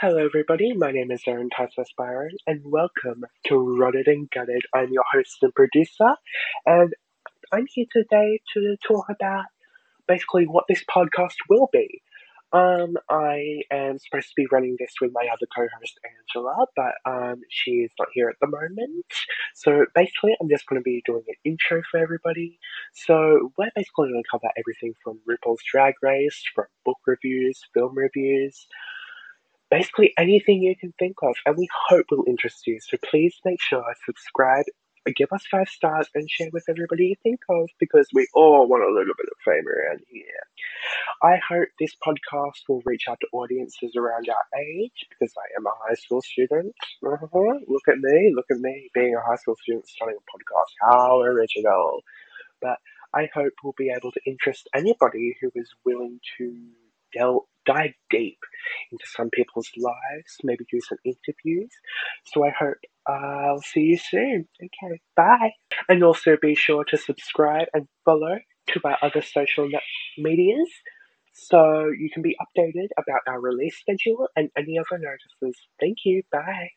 Hello, everybody. My name is Aaron Tysus Byron, and welcome to Rotted and Gutted. I'm your host and producer, and I'm here today to talk about basically what this podcast will be. Um, I am supposed to be running this with my other co-host Angela, but um, she is not here at the moment. So basically, I'm just going to be doing an intro for everybody. So we're basically going to cover everything from RuPaul's Drag Race, from book reviews, film reviews, basically anything you can think of, and we hope will interest you. So please make sure to subscribe, give us five stars, and share with everybody you think of because we all want a little bit of fame around here. I hope this podcast will reach out to audiences around our age because I am a high school student. Uh-huh. Look at me, look at me being a high school student starting a podcast. How original! But I hope we'll be able to interest anybody who is willing to delve, dive deep into some people's lives, maybe do some interviews. So I hope I'll see you soon. Okay, bye. And also be sure to subscribe and follow to our other social medias so you can be updated about our release schedule and any other notices. Thank you. Bye.